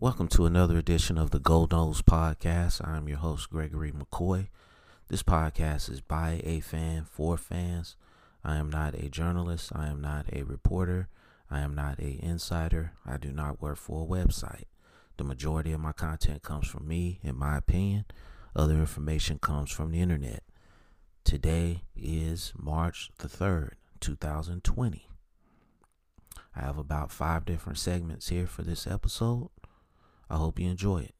Welcome to another edition of the Gold Nose Podcast. I'm your host, Gregory McCoy. This podcast is by a fan for fans. I am not a journalist. I am not a reporter. I am not a insider. I do not work for a website. The majority of my content comes from me, in my opinion. Other information comes from the internet. Today is March the 3rd, 2020. I have about five different segments here for this episode. I hope you enjoy it.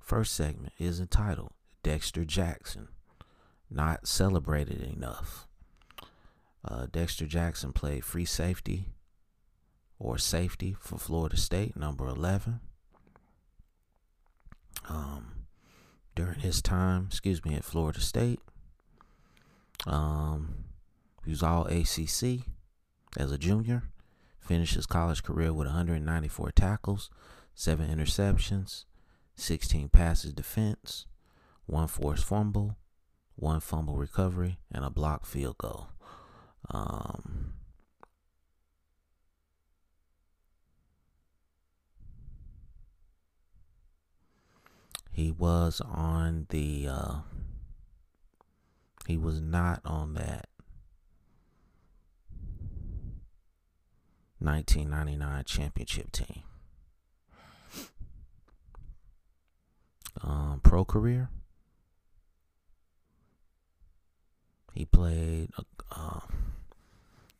First segment is entitled Dexter Jackson, Not Celebrated Enough. Uh, Dexter Jackson played free safety or safety for Florida State, number 11. Um, during his time, excuse me, at Florida State, um, he was all ACC as a junior. Finished his college career with 194 tackles, seven interceptions, 16 passes defense, one forced fumble, one fumble recovery, and a blocked field goal. Um, he was on the uh, he was not on that 1999 championship team. Um, pro career. He played. Uh,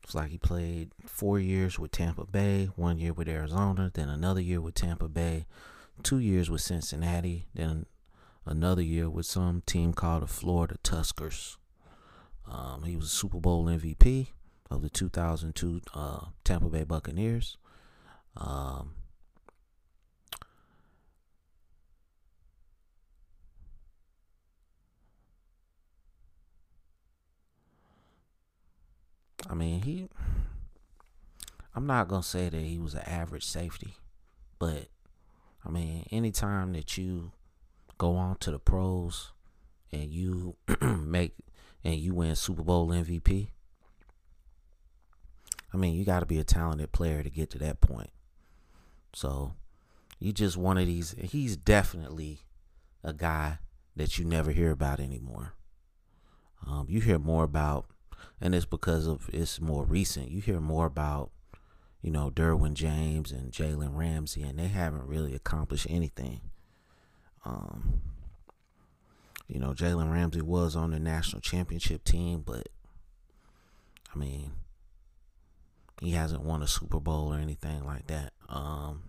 it's like he played four years with Tampa Bay, one year with Arizona, then another year with Tampa Bay, two years with Cincinnati, then another year with some team called the Florida Tuskers. Um, he was a Super Bowl MVP of the 2002 uh, Tampa Bay Buccaneers. Um, I mean, he. I'm not gonna say that he was an average safety, but I mean, anytime that you go on to the pros and you make and you win Super Bowl MVP, I mean, you got to be a talented player to get to that point. So, you just one of these. He's definitely a guy that you never hear about anymore. Um, you hear more about, and it's because of it's more recent. You hear more about, you know, Derwin James and Jalen Ramsey, and they haven't really accomplished anything. Um, you know, Jalen Ramsey was on the national championship team, but I mean, he hasn't won a Super Bowl or anything like that. Um,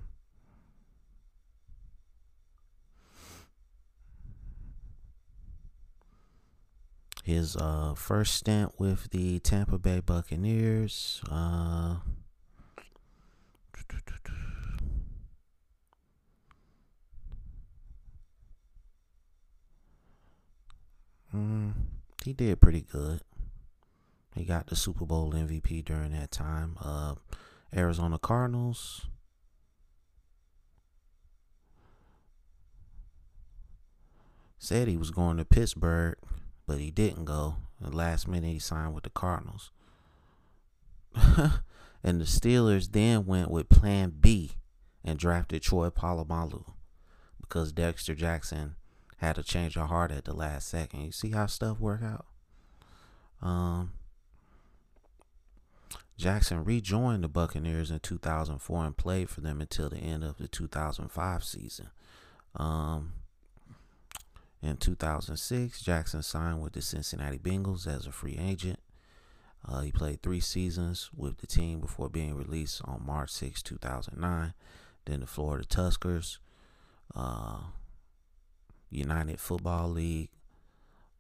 his uh, first stint with the Tampa Bay Buccaneers. Uh, mm, he did pretty good. He got the Super Bowl MVP during that time. Uh, Arizona Cardinals. Said he was going to Pittsburgh, but he didn't go. The last minute he signed with the Cardinals. and the Steelers then went with plan B and drafted Troy Polamalu because Dexter Jackson had a change of heart at the last second. You see how stuff work out? Um, Jackson rejoined the Buccaneers in 2004 and played for them until the end of the 2005 season. Um, in 2006, Jackson signed with the Cincinnati Bengals as a free agent. Uh, he played three seasons with the team before being released on March 6, 2009. Then the Florida Tuskers, uh, United Football League,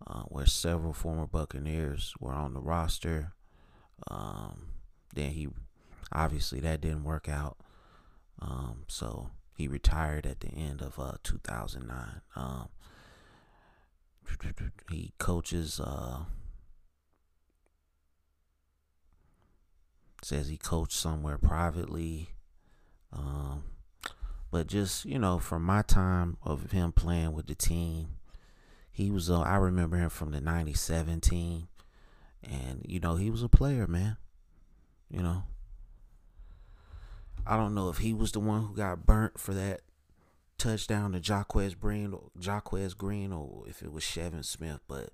uh, where several former Buccaneers were on the roster. Um, then he obviously that didn't work out. Um, so he retired at the end of uh, 2009. Um, he coaches. Uh, says he coached somewhere privately. Um, but just you know, from my time of him playing with the team, he was. Uh, I remember him from the '97 team, and you know he was a player, man. You know, I don't know if he was the one who got burnt for that touchdown to Jacquez Green, Jacquez Green, or if it was Shevin Smith. But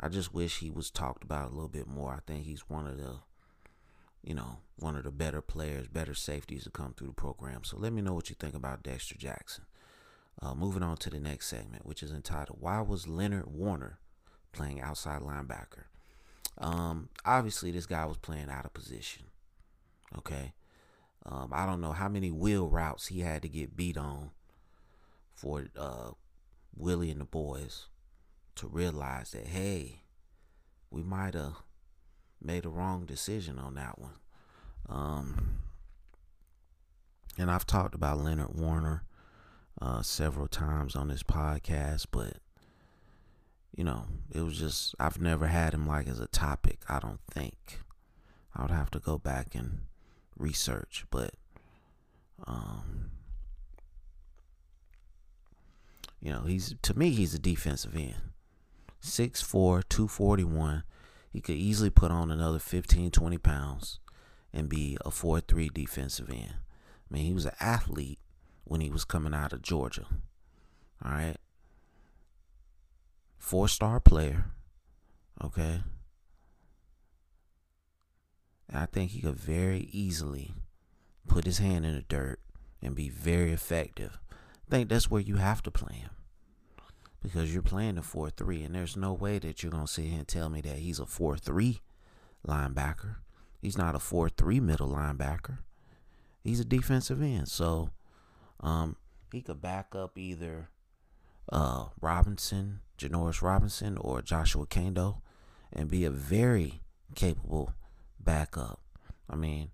I just wish he was talked about a little bit more. I think he's one of the, you know, one of the better players, better safeties to come through the program. So let me know what you think about Dexter Jackson. Uh, moving on to the next segment, which is entitled "Why Was Leonard Warner Playing Outside Linebacker?" Um, obviously, this guy was playing out of position. Okay, um, I don't know how many wheel routes he had to get beat on for uh, Willie and the boys to realize that hey, we might have made a wrong decision on that one. Um, and I've talked about Leonard Warner uh, several times on this podcast, but you know, it was just I've never had him like as a topic. I don't think I would have to go back and research, but um, you know, he's to me he's a defensive end. 6'4", 241. He could easily put on another 15, 20 pounds and be a 4-3 defensive end. I mean, he was an athlete when he was coming out of Georgia. All right. Four star player. Okay. And I think he could very easily put his hand in the dirt and be very effective. I think that's where you have to play him. Because you're playing a 4 3, and there's no way that you're going to sit here and tell me that he's a 4 3 linebacker. He's not a 4 3 middle linebacker. He's a defensive end. So um, he could back up either uh, Robinson, Janarius Robinson, or Joshua Kaindoh and be a very capable backup. I mean,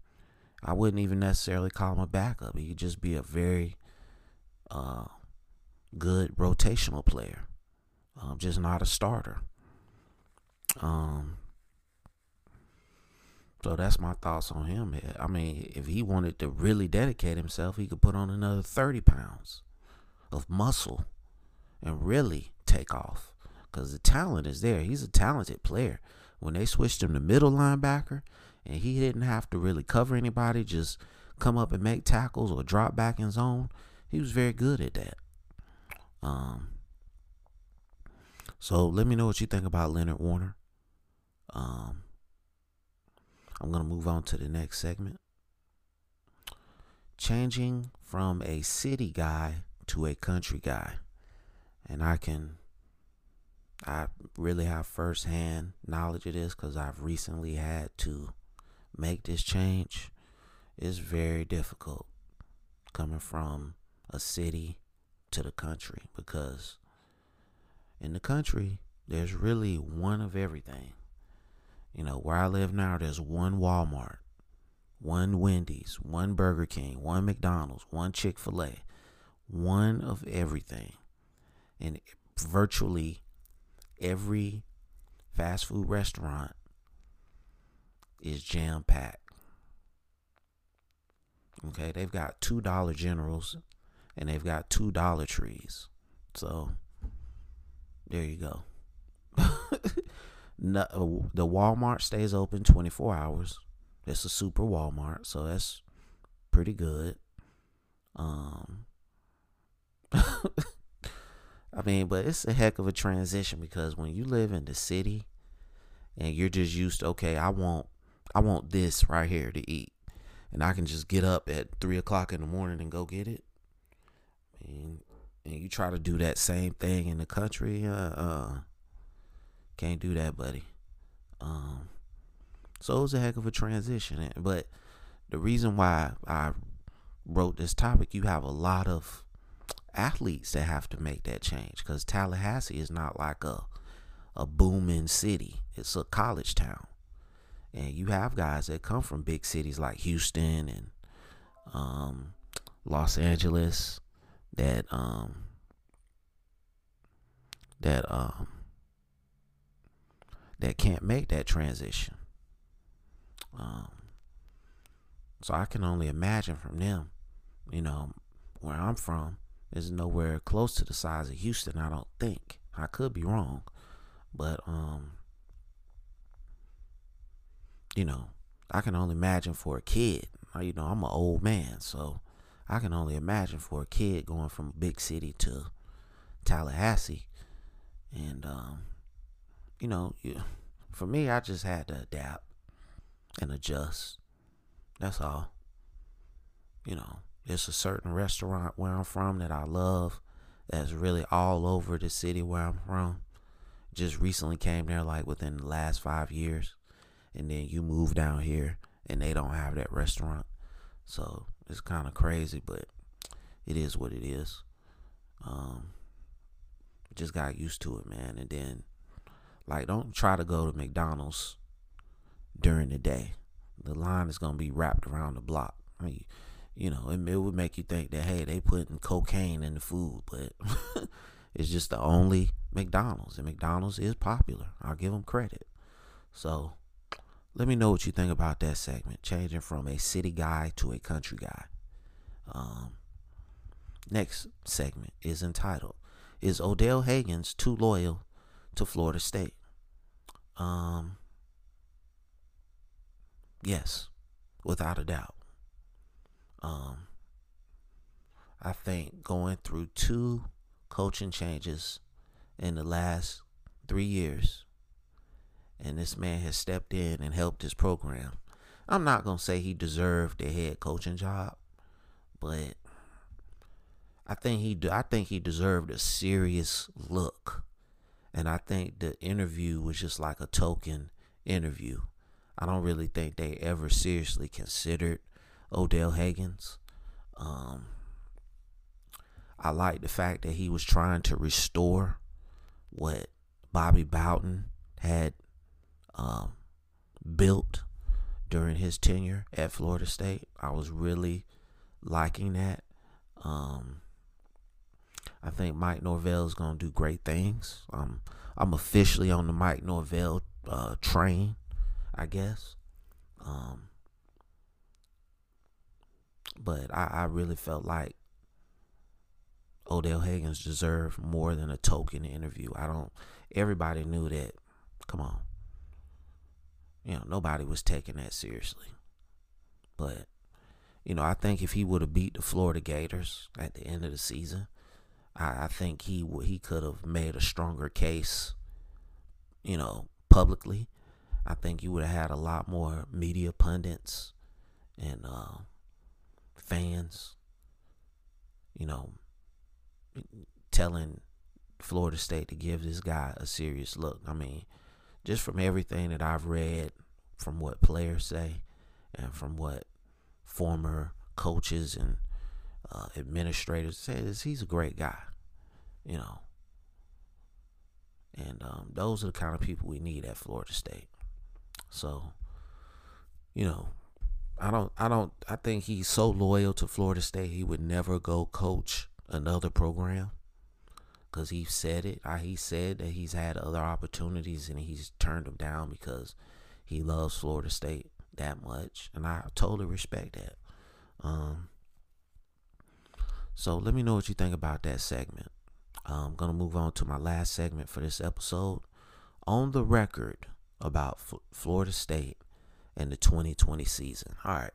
I wouldn't even necessarily call him a backup. He could just be a very uh, good rotational player, um, just not a starter. Um, so that's my thoughts on him. I mean, if he wanted to really dedicate himself, he could put on another 30 pounds of muscle and really take off because the talent is there. He's a talented player. When they switched him to middle linebacker and he didn't have to really cover anybody, just come up and make tackles or drop back in zone, he was very good at that. Um, so let me know what you think about Leonard Warner. Um, I'm going to move on to the next segment. Changing from a city guy to a country guy. And I can, I really have firsthand knowledge of this because I've recently had to make this change. It's very difficult coming from a city to the country because in the country, there's really one of everything. You know, where I live now, there's one Walmart, one Wendy's, one Burger King, one McDonald's, one Chick fil A, one of everything. And virtually every fast food restaurant is jam packed. Okay, they've got two Dollar Generals and they've got two Dollar Trees. So there you go. no, uh, the Walmart stays open 24 hours. It's a super Walmart, so that's pretty good. Um, I mean, but it's a heck of a transition because when you live in the city and you're just used to, okay, I want, I want this right here to eat, and I can just get up at three o'clock in the morning and go get it. Mean, and you try to do that same thing in the country, uh, uh can't do that, buddy. Um, so it was a heck of a transition. But the reason why I wrote this topic, you have a lot of athletes that have to make that change because Tallahassee is not like a a booming city. It's a college town. And you have guys that come from big cities like Houston and um, Los Angeles that um that um that can't make that transition. Um, so I can only imagine from them, you know, where I'm from is nowhere close to the size of Houston. I don't think I could be wrong, but um, you know, I can only imagine for a kid you know, I'm an old man, so I can only imagine for a kid going from a big city to Tallahassee. And, um, you know, for me, I just had to adapt and adjust. That's all. You know, there's a certain restaurant where I'm from that I love that's really all over the city where I'm from. Just recently came there like within the last five years. And then you move down here and they don't have that restaurant. So it's kind of crazy, but it is what it is. Um, just got used to it, man. And then, like, don't try to go to McDonald's during the day. The line is gonna be wrapped around the block. I mean, you know, it, it would make you think that hey, they putting cocaine in the food, but it's just the only McDonald's, and McDonald's is popular. I'll give them credit. So, let me know what you think about that segment, changing from a city guy to a country guy. Um, next segment is entitled "Is Odell Haggins too loyal to Florida State?" Um, yes, without a doubt. Um, I think going through two coaching changes in the last three years, and this man has stepped in and helped his program. I'm not gonna say he deserved the head coaching job, but I think he I think he deserved a serious look. And I think the interview was just like a token interview. I don't really think they ever seriously considered Odell Haggins. Um, I like the fact that he was trying to restore what Bobby Bowden had um, built during his tenure at Florida State. I was really liking that. Um, I think Mike Norvell is going to do great things. Um, I'm officially on the Mike Norvell uh, train, I guess. Um, but I, I really felt like Odell Haggins deserved more than a token interview. I don't. Everybody knew that. Come on. You know, nobody was taking that seriously. But, you know, I think if he would have beat the Florida Gators at the end of the season, I, I think he would he could have made a stronger case. You know, publicly. I think you would have had a lot more media pundits and uh, fans, you know, telling Florida State to give this guy a serious look. I mean, just from everything that I've read, from what players say, and from what former coaches and uh, administrators say, is he's a great guy, you know. And um, those are the kind of people we need at Florida State. So, you know, I don't I don't I think he's so loyal to Florida State he would never go coach another program because he said it. He said that he's had other opportunities and he's turned them down because he loves Florida State that much, and I totally respect that. Um, so let me know what you think about that segment. I'm gonna move on to my last segment for this episode. On the record about F- Florida State and the 2020 season. All right.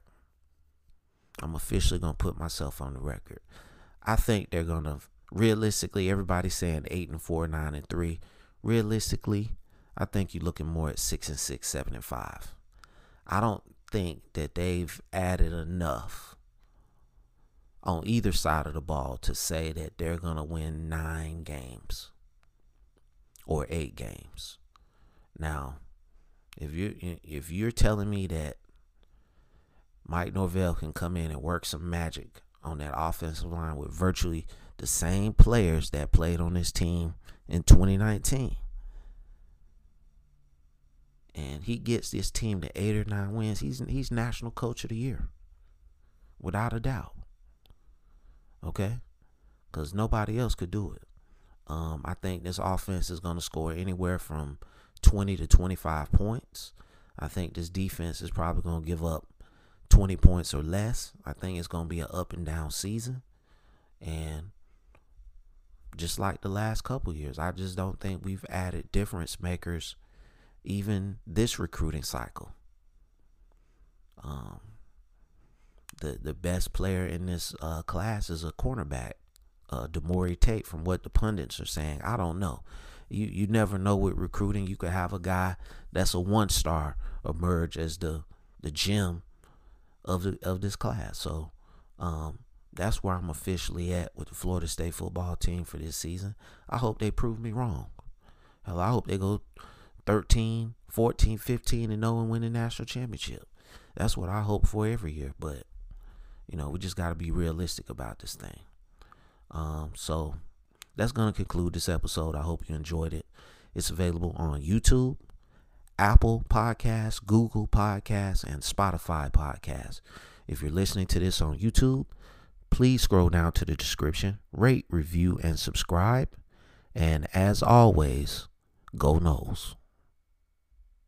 I'm officially going to put myself on the record. I think they're going to realistically everybody's saying 8 and 4, 9 and 3. Realistically, I think you're looking more at 6 and 6, 7 and 5. I don't think that they've added enough on either side of the ball to say that they're going to win 9 games or 8 games. Now, if you if you're telling me that Mike Norvell can come in and work some magic on that offensive line with virtually the same players that played on this team in 2019. And he gets this team to eight or nine wins. He's he's national coach of the year. Without a doubt. Okay? Because nobody else could do it. Um, I think this offense is going to score anywhere from 20 to 25 points. I think this defense is probably going to give up 20 points or less. I think it's going to be an up and down season. And just like the last couple years, I just don't think we've added difference makers even this recruiting cycle. Um, the the best player in this uh, class is a cornerback, uh, Tate. From what the pundits are saying, I don't know. You you never know with recruiting. You could have a guy that's a one star emerge as the the gem of the of this class. So um, that's where I'm officially at with the Florida State football team for this season. I hope they prove me wrong. Hell, I hope they go 13, 14, 15 and 0 and win the national championship. That's what I hope for every year. But you know, we just got to be realistic about this thing. Um, so that's going to conclude this episode. I hope you enjoyed it. It's available on YouTube, Apple Podcasts, Google Podcasts, and Spotify Podcasts. If you're listening to this on YouTube, please scroll down to the description, rate, review, and subscribe. And as always, go Noles.